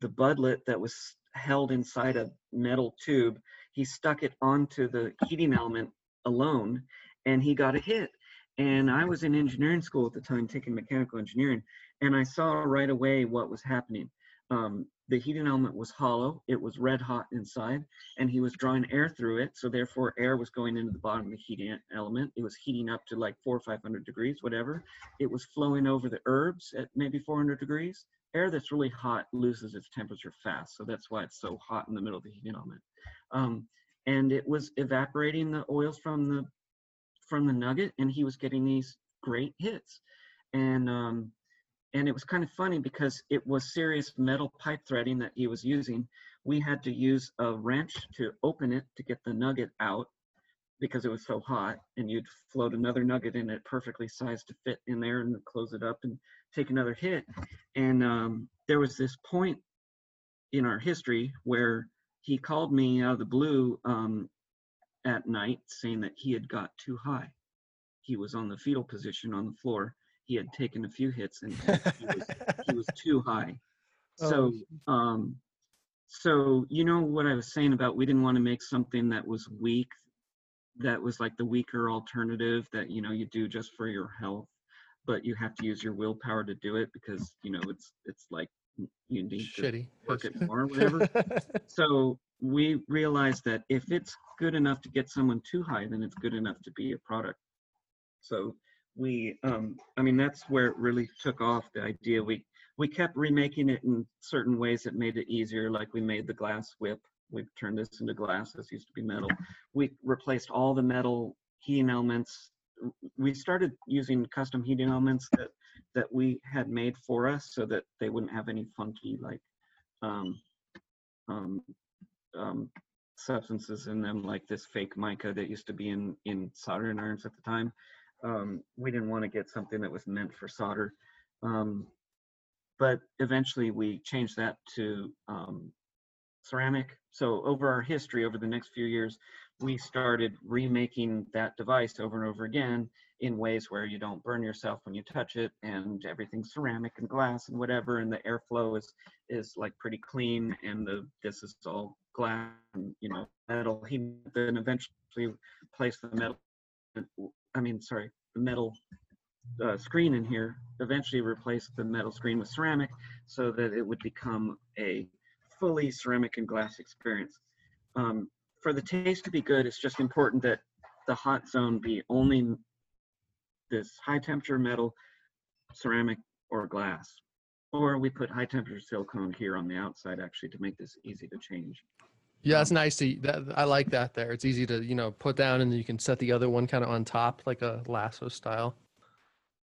the budlet that was held inside a metal tube. He stuck it onto the heating element alone, and he got a hit. And I was in engineering school at the time, taking mechanical engineering, and I saw right away what was happening. Um, the heating element was hollow; it was red hot inside, and he was drawing air through it. So therefore, air was going into the bottom of the heating element. It was heating up to like four or five hundred degrees, whatever. It was flowing over the herbs at maybe 400 degrees. Air that's really hot loses its temperature fast, so that's why it's so hot in the middle of the heating element. Um, and it was evaporating the oils from the from the nugget, and he was getting these great hits. And um, and it was kind of funny because it was serious metal pipe threading that he was using. We had to use a wrench to open it to get the nugget out because it was so hot, and you'd float another nugget in it perfectly sized to fit in there and close it up and take another hit. And um, there was this point in our history where he called me out of the blue um, at night saying that he had got too high. He was on the fetal position on the floor. He had taken a few hits and he was, he was too high. So, um, so you know what I was saying about we didn't want to make something that was weak, that was like the weaker alternative that you know you do just for your health, but you have to use your willpower to do it because you know it's it's like you need to Shitty. work it more or whatever. so we realized that if it's good enough to get someone too high, then it's good enough to be a product. So we, um, I mean, that's where it really took off. The idea we we kept remaking it in certain ways that made it easier. Like we made the glass whip. We've turned this into glass. This used to be metal. We replaced all the metal heating elements. We started using custom heating elements that that we had made for us, so that they wouldn't have any funky like um, um, um, substances in them, like this fake mica that used to be in in soldering irons at the time. Um, we didn't want to get something that was meant for solder. Um, but eventually we changed that to um, ceramic. So over our history, over the next few years, we started remaking that device over and over again in ways where you don't burn yourself when you touch it and everything's ceramic and glass and whatever and the airflow is is like pretty clean and the this is all glass and you know metal. He then eventually placed the metal i mean sorry the metal uh, screen in here eventually replaced the metal screen with ceramic so that it would become a fully ceramic and glass experience. Um, for the taste to be good it's just important that the hot zone be only this high temperature metal ceramic or glass or we put high temperature silicone here on the outside actually to make this easy to change Yeah, it's nice to that. I like that. There, it's easy to you know put down, and you can set the other one kind of on top, like a lasso style.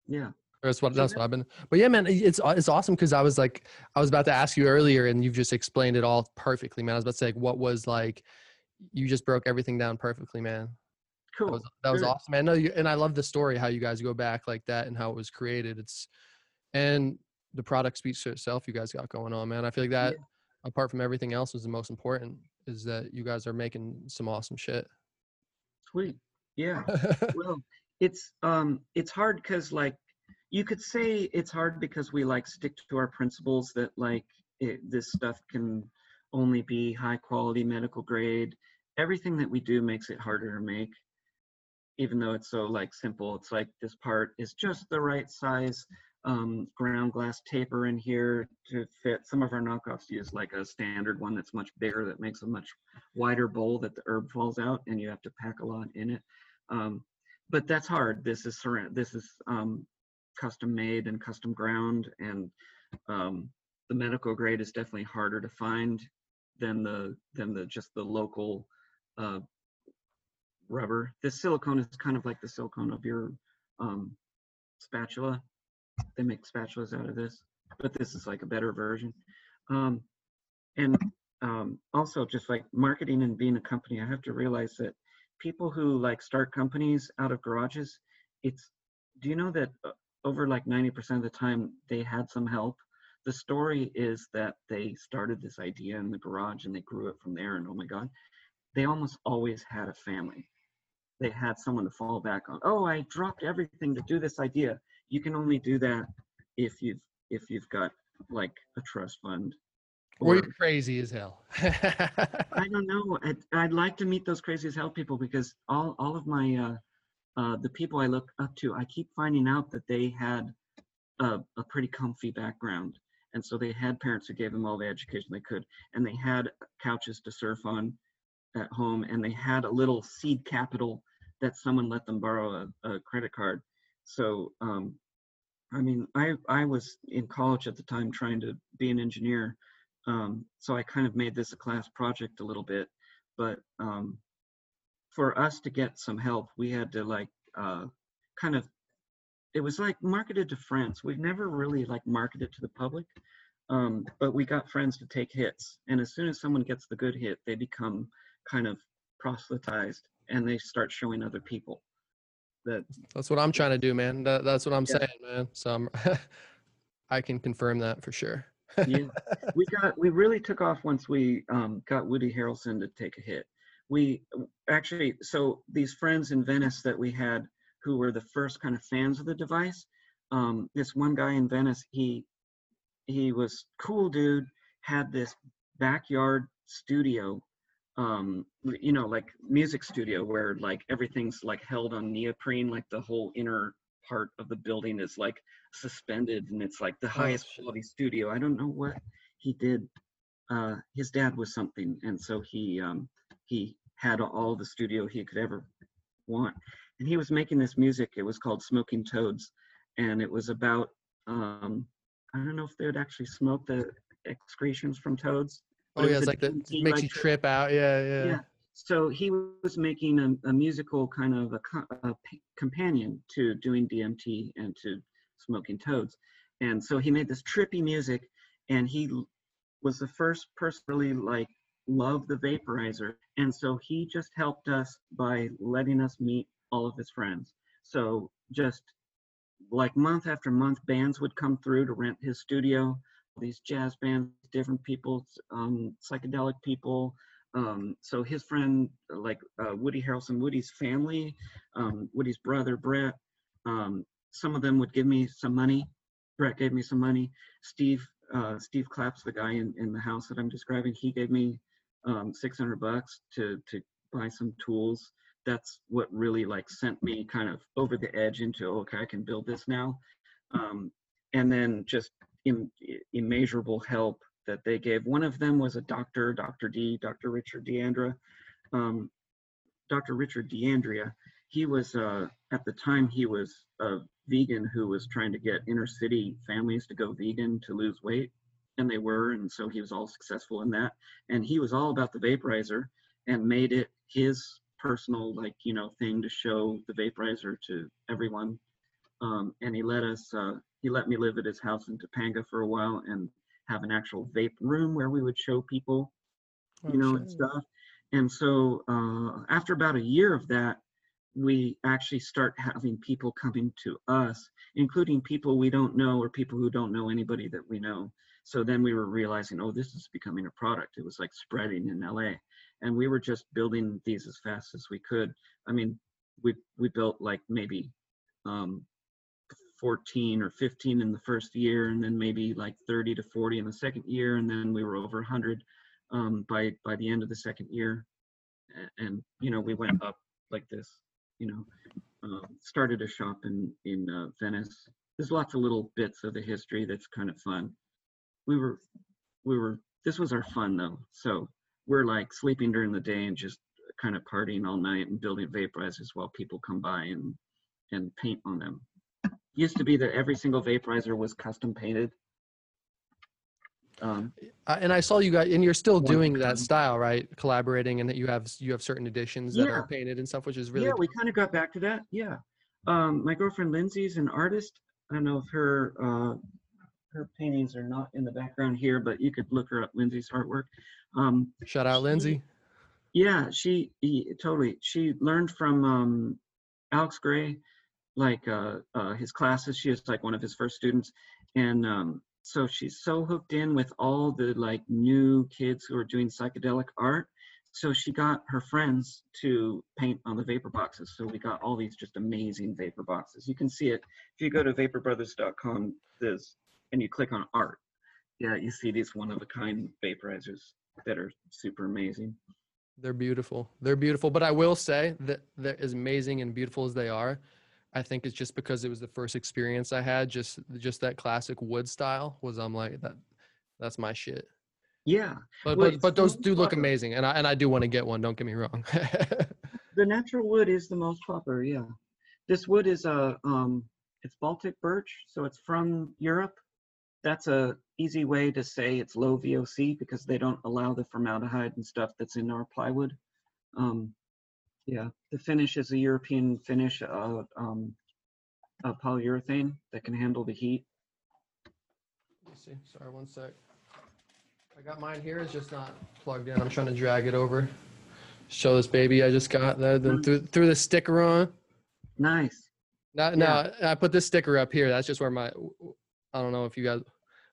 yeah That's what that's what I've been. But yeah, man, it's it's awesome because I was like, I was about to ask you earlier, and you've just explained it all perfectly, man. I was about to say, like, what was like, you just broke everything down perfectly, man. cool That was that was awesome. man. I know you, and I love the story how you guys go back like that and how it was created. It's and the product speaks to itself. You guys got going on, man. I feel like that, apart from everything else, was the most important. Is that you guys are making some awesome shit. Sweet. Yeah. well, it's um it's hard because like you could say it's hard because we like stick to our principles that like it, this stuff can only be high quality medical grade everything that we do makes it harder to make even though it's so like simple. It's like this part is just the right size um, ground glass taper in here to fit. Some of our knockoffs use like a standard one that's much bigger that makes a much wider bowl that the herb falls out and you have to pack a lot in it. Um, but that's hard. This is this is um, custom made and custom ground and um, the medical grade is definitely harder to find than the than the just the local uh, rubber. This silicone is kind of like the silicone of your um, spatula. They make spatulas out of this, but this is like a better version. Um, and um, also just like marketing and being a company, I have to realize that people who like start companies out of garages, it's, do you know that uh, over like 90% of the time they had some help? The story is that they started this idea in the garage and they grew it from there and oh my God, they almost always had a family. They had someone to fall back on. Oh, I dropped everything to do this idea. You can only do that if you've if you've got like a trust fund. Or, or you're crazy as hell. I don't know. I'd, I'd like to meet those crazy as hell people because all all of my uh, uh, the people I look up to, I keep finding out that they had a, a pretty comfy background. And so they had parents who gave them all the education they could, and they had couches to surf on at home, and they had a little seed capital that someone let them borrow a, a credit card. So, um, I mean, I I was in college at the time trying to be an engineer, um, so I kind of made this a class project a little bit. But um, for us to get some help, we had to like uh, kind of. It was like marketed to friends. We've never really like marketed to the public, um, but we got friends to take hits. And as soon as someone gets the good hit, they become kind of proselytized and they start showing other people that that's what i'm trying to do man. That, that's what i'm yeah. saying man. So I'm, i can confirm that for sure. Yeah. We got we really took off once we um, got woody harrelson to take a hit. We actually so these friends in venice that we had who were the first kind of fans of the device um, this one guy in venice he he was cool dude had this backyard studio um you know like music studio where like everything's like held on neoprene like the whole inner part of the building is like suspended and it's like the oh, highest quality studio. I don't know what he did uh his dad was something and so he um he had all the studio he could ever want. And he was making this music it was called smoking toads and it was about um i don't know if they would actually smoke the excretions from toads Oh yeah, it's like that makes like you trip out. Yeah, yeah. Yeah. So he was making a, a musical kind of a, a, companion to doing DMT and to smoking toads, and so he made this trippy music, and he was the first person really like love the vaporizer, and so he just helped us by letting us meet all of his friends. So just like month after month, bands would come through to rent his studio these jazz bands, different people, um, psychedelic people. Um, so his friend, like uh, Woody Harrelson, Woody's family, um, Woody's brother Brett, um, some of them would give me some money. Brett gave me some money. Steve, uh, Steve Claps, the guy in, in the house that I'm describing, he gave me um, 600 bucks to to buy some tools. That's what really like sent me kind of over the edge into okay, I can build this now. Um, and then just Im- immeasurable help that they gave. One of them was a doctor, Dr. D, Dr. Richard D'Andrea. Um, Dr. Richard D'Andrea, he was, uh, at the time, he was a vegan who was trying to get inner city families to go vegan to lose weight. And they were, and so he was all successful in that. And he was all about the vaporizer and made it his personal, like, you know, thing to show the vaporizer to everyone. Um, and he let us, uh, he let me live at his house in Topanga for a while and have an actual vape room where we would show people, you oh, know, and stuff. And so uh, after about a year of that, we actually start having people coming to us, including people we don't know or people who don't know anybody that we know. So then we were realizing, oh, this is becoming a product. It was like spreading in LA. And we were just building these as fast as we could. I mean, we we built like maybe um, 14 or 15 in the first year, and then maybe like 30 to 40 in the second year, and then we were over 100 um, by by the end of the second year. And, and you know, we went up like this. You know, uh, started a shop in in uh, Venice. There's lots of little bits of the history that's kind of fun. We were we were this was our fun though. So we're like sleeping during the day and just kind of partying all night and building vaporizers while people come by and and paint on them. Used to be that every single vaporizer was custom painted. Um, Uh, and I saw you guys, and you're still doing that style, right? Collaborating, and that you have you have certain editions that Yeah. are painted and stuff, which is really yeah, we kind of got back to that. Yeah. Um, my girlfriend Lindsay's an artist. I don't know if her uh, her paintings are not in the background here, but you could look her up, Lindsay's artwork. Um, shout out she- Lindsay. Yeah, she he, totally. She learned from um, Alex Grey, like uh, uh, his classes. She was like one of his first students, and um, so she's so hooked in with all the like new kids who are doing psychedelic art. So she got her friends to paint on the vapor boxes. So we got all these just amazing vapor boxes. You can see it if you go to vaporbrothers.com. There's and you click on art. Yeah, you see these one of a kind vaporizers that are super amazing. They're beautiful. They're beautiful. But I will say that they're as amazing and beautiful as they are. I think it's just because it was the first experience I had. Just just that classic wood style was I'm like that. That's my shit. Yeah, But Well, but but those do look popular. amazing, and I and I do want to get one. Don't get me wrong. the natural wood is the most popular. Yeah, this wood is a um, it's Baltic birch, so it's from Europe. That's a easy way to say it's low VOC because they don't allow the formaldehyde and stuff that's in our plywood. Um, yeah, the finish is a European finish, uh, um, a polyurethane that can handle the heat. Let me see. Sorry, one sec. I got mine here. It's just not plugged in. I'm trying to drag it over. Show this baby I just got. That then threw threw the sticker on. Nice. No, no, I put this sticker up here. That's just where my. I don't know if you guys,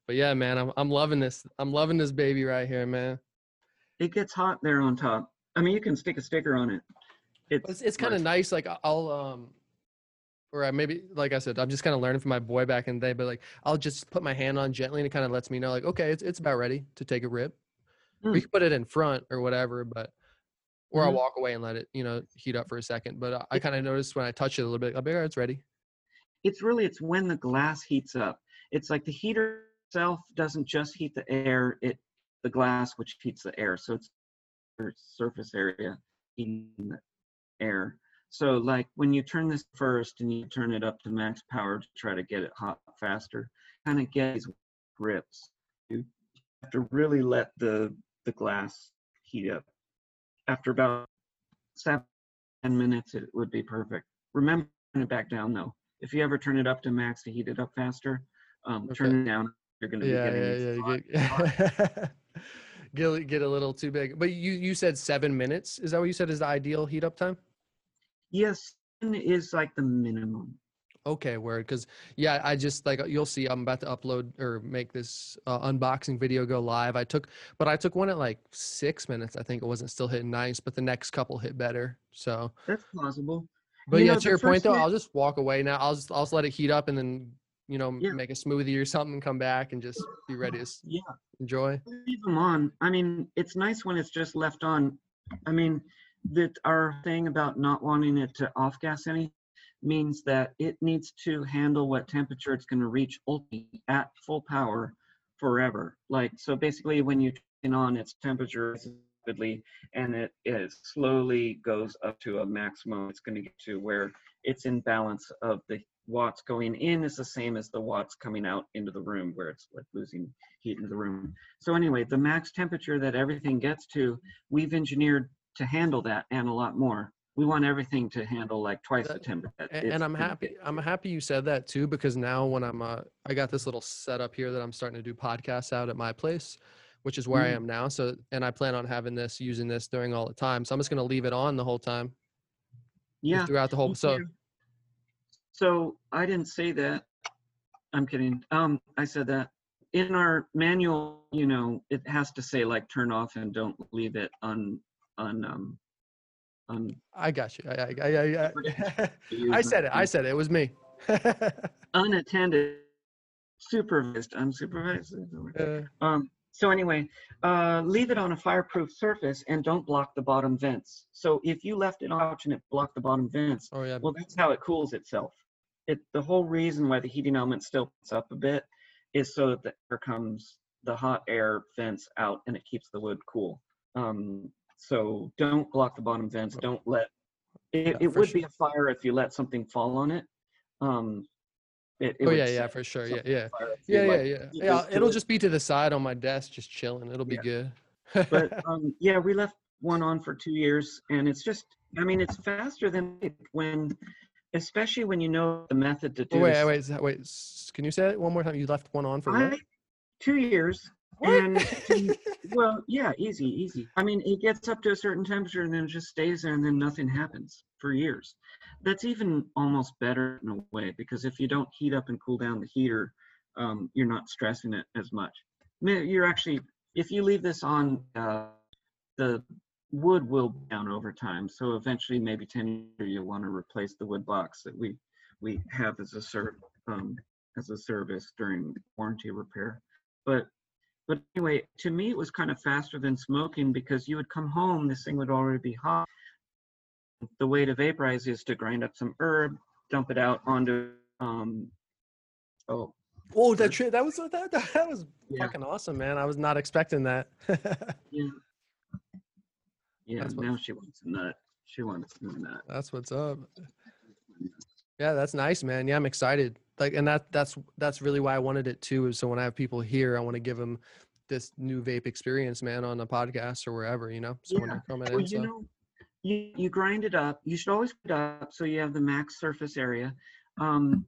but yeah, man, I'm I'm loving this. I'm loving this baby right here, man. It gets hot there on top. I mean, you can stick a sticker on it. It's It's, it's kind of nice. Like I'll um, or I maybe like I said, I'm just kind of learning from my boy back in the day. But like I'll just put my hand on gently, and it kind of lets me know like, okay, it's it's about ready to take a rip. We Mm. can put it in front or whatever, but or I'll Mhm. walk away and let it you know heat up for a second. But I, I kind of noticed when I touch it a little bit, I'll be all right, it's ready. it's really it's when the glass heats up it's like the heater itself doesn't just heat the air it the glass which heats the air so it's surface area heating the air so like when you turn this first and you turn it up to max power to try to get it hot faster kind of get these grips you have to really let the the glass heat up after about seven minutes it would be perfect remember turn it back down though if you ever turn it up to max to heat it up faster, um, turn it down. You're going to be getting yeah, yeah. hot- get get a little too big. But you you said seven minutes. Is that what you said is the ideal heat up time? Yes, is like the minimum. Okay, word. Because yeah, I just like you'll see. I'm about to upload or make this uh, unboxing video go live. I took, but I took one at like six minutes. I think it wasn't still hitting nice, but the next couple hit better. So, That's plausible. but You yeah, know, to your point point though, minute- I'll just walk away now. I'll just I'll just let it heat up and then you know Yeah. make a smoothie or something, come back and just be ready to Yeah. enjoy. Leave them on. I mean, it's nice when it's just left on. I mean, that our thing about not wanting it to off gas any means that it needs to handle what temperature it's going to reach ultimately at full power forever. Like so, basically, when you turn on its temperature rapidly and it, it slowly goes up to a maximum, it's going to get to where it's in balance of the watts going in is the same as the watts coming out into the room, where it's like losing heat into the room. So anyway, the max temperature that everything gets to, we've engineered to handle that and a lot more. We want everything to handle like twice the That- temperature. that A- and I'm happy. I'm happy you said that too because now when I'm uh, I got this little setup here that I'm starting to do podcasts out at my place, which is where I Mm. am now. So and I plan on having this using this during all the time. So I'm just gonna leave it on the whole time. Yeah. throughout the whole. So. So I didn't say that. I'm kidding. Um, I said that in our manual, you know, it has to say like turn off and don't leave it on, on, um, on. I got you. I, I, I, I, I said it. I said it. It was me. Unattended, supervised, unsupervised. is the word. Uh, Um, so anyway, uh, leave it on a fireproof surface and don't block the bottom vents. So if you left it couch and it blocked the bottom vents, oh yeah. well, that's how it cools itself. It the whole reason why the heating element still puts up a bit is so that the air comes, the hot air vents out, and it keeps the wood cool. Um, so don't block the bottom vents. Don't let it. Yeah, it would be a fire if you let something fall on it. Um, it, it oh yeah, yeah, for sure. Yeah, yeah. on fire if you, Yeah, yeah, like, yeah. Yeah, just it'll it. just be to the side on my desk, just chilling. It'll be Yeah. good. but um, yeah, we left one on for two years, and it's just, I mean, it's faster than when, especially when you know the method to do. Oh, wait, wait, wait, wait. Can you say it one more time? You left one on for I, two years, What? and to- well, yeah, easy, easy. I mean, it gets up to a certain temperature, and then it just stays there, and then nothing happens for years. That's even almost better in a way because if you don't heat up and cool down the heater, um, you're not stressing it as much. You're actually, if you leave this on, uh, the wood will down over time. So eventually, maybe 10 years, you'll want to replace the wood box that we we have as a serv um, as a service during warranty repair. But but anyway, to me, it was kind of faster than smoking because you would come home, this thing would already be hot. The way to vaporize is to grind up some herb, dump it out onto um, oh Whoa, that tri- that was that, that, that was Yeah. fucking awesome, man. I was not expecting that. yeah yeah. That's Now she wants a nut. She wants a nut. that's what's up. Yeah, that's nice, man. Yeah, I'm excited. Like, and that that's that's really why I wanted it too. Is so when I have people here, I want to give them this new vape experience, man, on a podcast or wherever, you know. So when they're coming Well, in, you so know, you, you grind it up. You should always put it up so you have the max surface area. Um,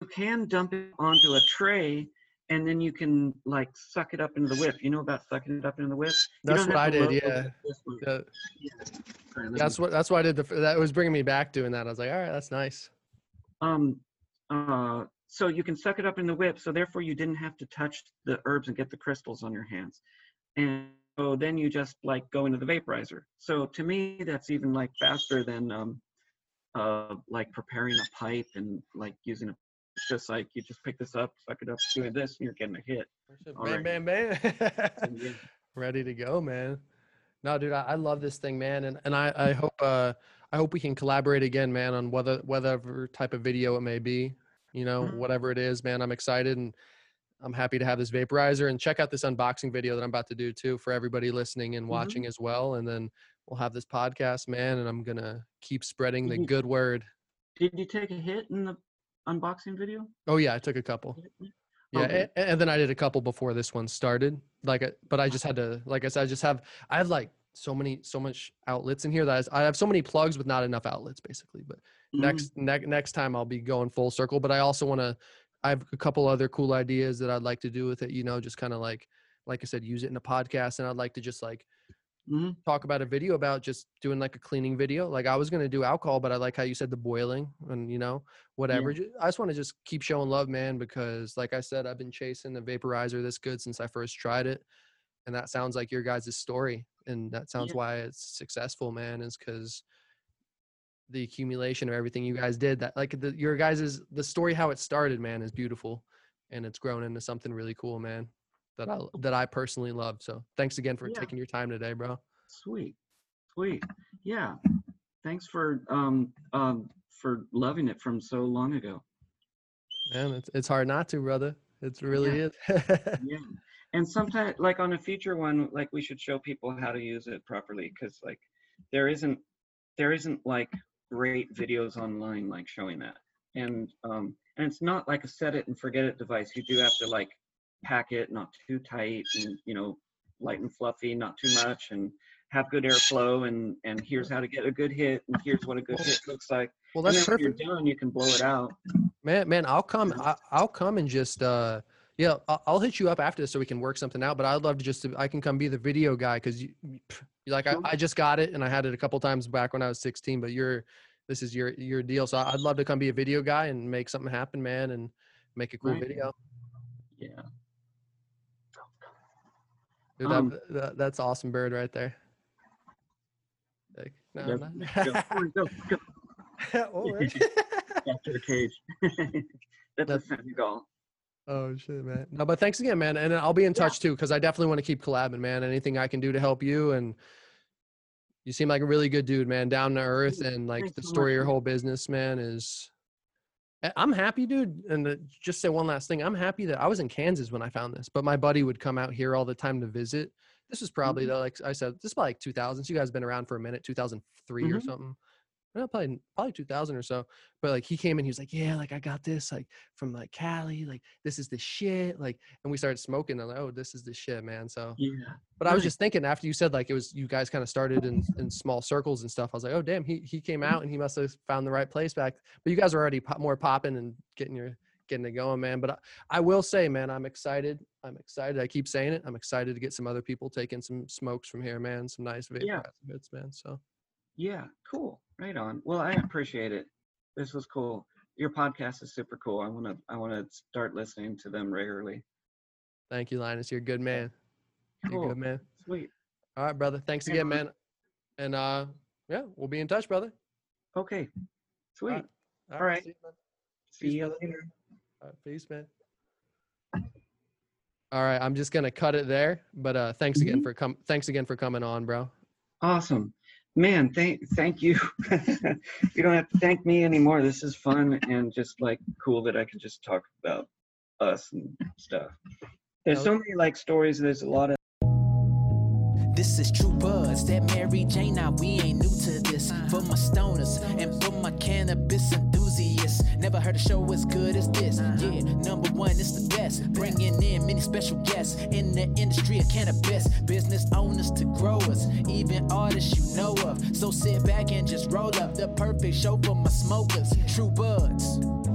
you can dump it onto a tray and then you can like suck it up into the whip. You know about sucking it up into the whip? You that's what I did. Yeah, like this one. Yeah, Yeah. Sorry, that's me- what that's why I did. The, that was bringing me back doing that. I was like, all right, that's nice. um, uh, so you can suck it up in the whip. So therefore you didn't have to touch the herbs and get the crystals on your hands. And so then you just like go into the vaporizer. So to me, that's even like faster than um, uh, like preparing a pipe and like using a. It's just like you just pick this up, suck it up, doing this, and you're getting a hit. All Bam, right. bam, bam. Ready to go, man. No, dude, I, I love this thing, man, and and I I hope uh I hope we can collaborate again, man, on whether whatever type of video it may be, you know, Mhm. whatever it is, man. I'm excited and I'm happy to have this vaporizer and check out this unboxing video that I'm about to do too for everybody listening and watching as well. And then we'll have this podcast, man, and I'm gonna keep spreading the good word. Did you take a hit in the unboxing video? Oh yeah, I took a couple. Yeah, Okay. a- and, then I did a couple before this one started. Like, but I just had to, like I said, I just have, I have like so many, so much outlets in here that I have so many plugs with not enough outlets, basically. But Mhm. next, ne- next time I'll be going full circle. But I also want to, I have a couple other cool ideas that I'd like to do with it. You know, just kind of like, like I said, use it in a podcast, and I'd like to just like Mhm. talk about a video about just doing like a cleaning video. Like I was gonna do alcohol, but I like how you said the boiling and you know whatever. Ju- I just want to just keep showing love, man, because like I said, I've been chasing the vaporizer this good since I first tried it, and that sounds like your guys' story, and that sounds Yeah. why it's successful, man. Is because the accumulation of everything you guys did that like the, your guys is the story how it started man is beautiful and it's grown into something really cool man that i that i personally love so thanks again for Yeah. taking your time today bro Sweet, sweet. Yeah. Thanks for um um for loving it from so long ago. Man, it's it's hard not to, brother. It really is. Yeah. And sometimes, like on a future one, like we should show people how to use it properly because, like, there isn't there isn't like great videos online like showing that. And um and it's not like a set it and forget it device. You do have to like pack it not too tight and you know light and fluffy, not too much, and have good airflow. And and here's how to get a good hit, and here's what a good hit looks like. well, and that's then when perfect, you're done, you can blow it out. man. Man, I'll come. I, I'll come and just uh, yeah, I'll, hit you up after this so we can work something out. But I'd love to just I can come be the video guy because you, like I, I just got it and I had it a couple times back when I was 16. But you're this is your your deal. So I'd love to come be a video guy and make something happen, man, and make a cool Right. video. Yeah. Dude, Um, that- that's awesome bird right there. Like, no, Go, go, go. Oh. Back the cage. That's a That's- senegal. Oh shit, man. No, but thanks again, man. And I'll be in Yeah. touch too, because I definitely want to keep collabing, man. Anything I can do to help you, and you seem like a really good dude, man. Down to earth, and like thanks the so story of much, your whole business, man, is. I'm happy, dude. And uh, just say one last thing. I'm happy that I was in Kansas when I found this, but my buddy would come out here all the time to visit. This was probably Mhm. though, like I said, this is probably like 2000s. You guys been around for a minute, 2003 or Mhm. something. Well, probably probably 2000 or so. But like he came in, he was like, "Yeah, like I got this like from like Cali, like this is the shit." Like, and we started smoking. I'm like, "Oh, this is the shit, man." So, Yeah. but I was just thinking after you said like it was you guys kind of started in in small circles and stuff. I was like, "Oh, damn, he he came Mm-hmm. out and he must have found the right place back." But you guys are already pop, more popping and getting your getting it going, man. But I, I will say, man, I'm excited. I'm excited. I keep saying it. I'm excited to get some other people taking some smokes from here, man. Some nice vape Yeah. bits, man. So. Yeah. Cool. Right on. Well, I appreciate it. This was cool. Your podcast is super cool. I want to. I want to start listening to them regularly. Thank you, Linus. You're a good man. You're a Cool. good man. Sweet. All right, brother. Thanks again, man. And uh yeah, we'll be in touch, brother. Okay. Sweet. right. All All right. See you, man. See Peace, you later. All right, peace, man. All right, I'm just gonna cut it there. But uh thanks again Mhm. for com thanks again for coming on, bro. Awesome. Man, thank thank you. you don't have to thank me anymore. This is fun and just like cool that I can just talk about us and stuff. There's so many like stories. There's a lot of This is True Buds, that Mary Jane. Now we ain't new to this. For my stoners and for my cannabis enthusiasts, never heard a show as good as this. Uh-huh. Yeah, number one, it's the best. Bringing in many special guests in the industry of cannabis, business owners to growers, even artists you know of. So sit back and just roll up the perfect show for my smokers. True Buds.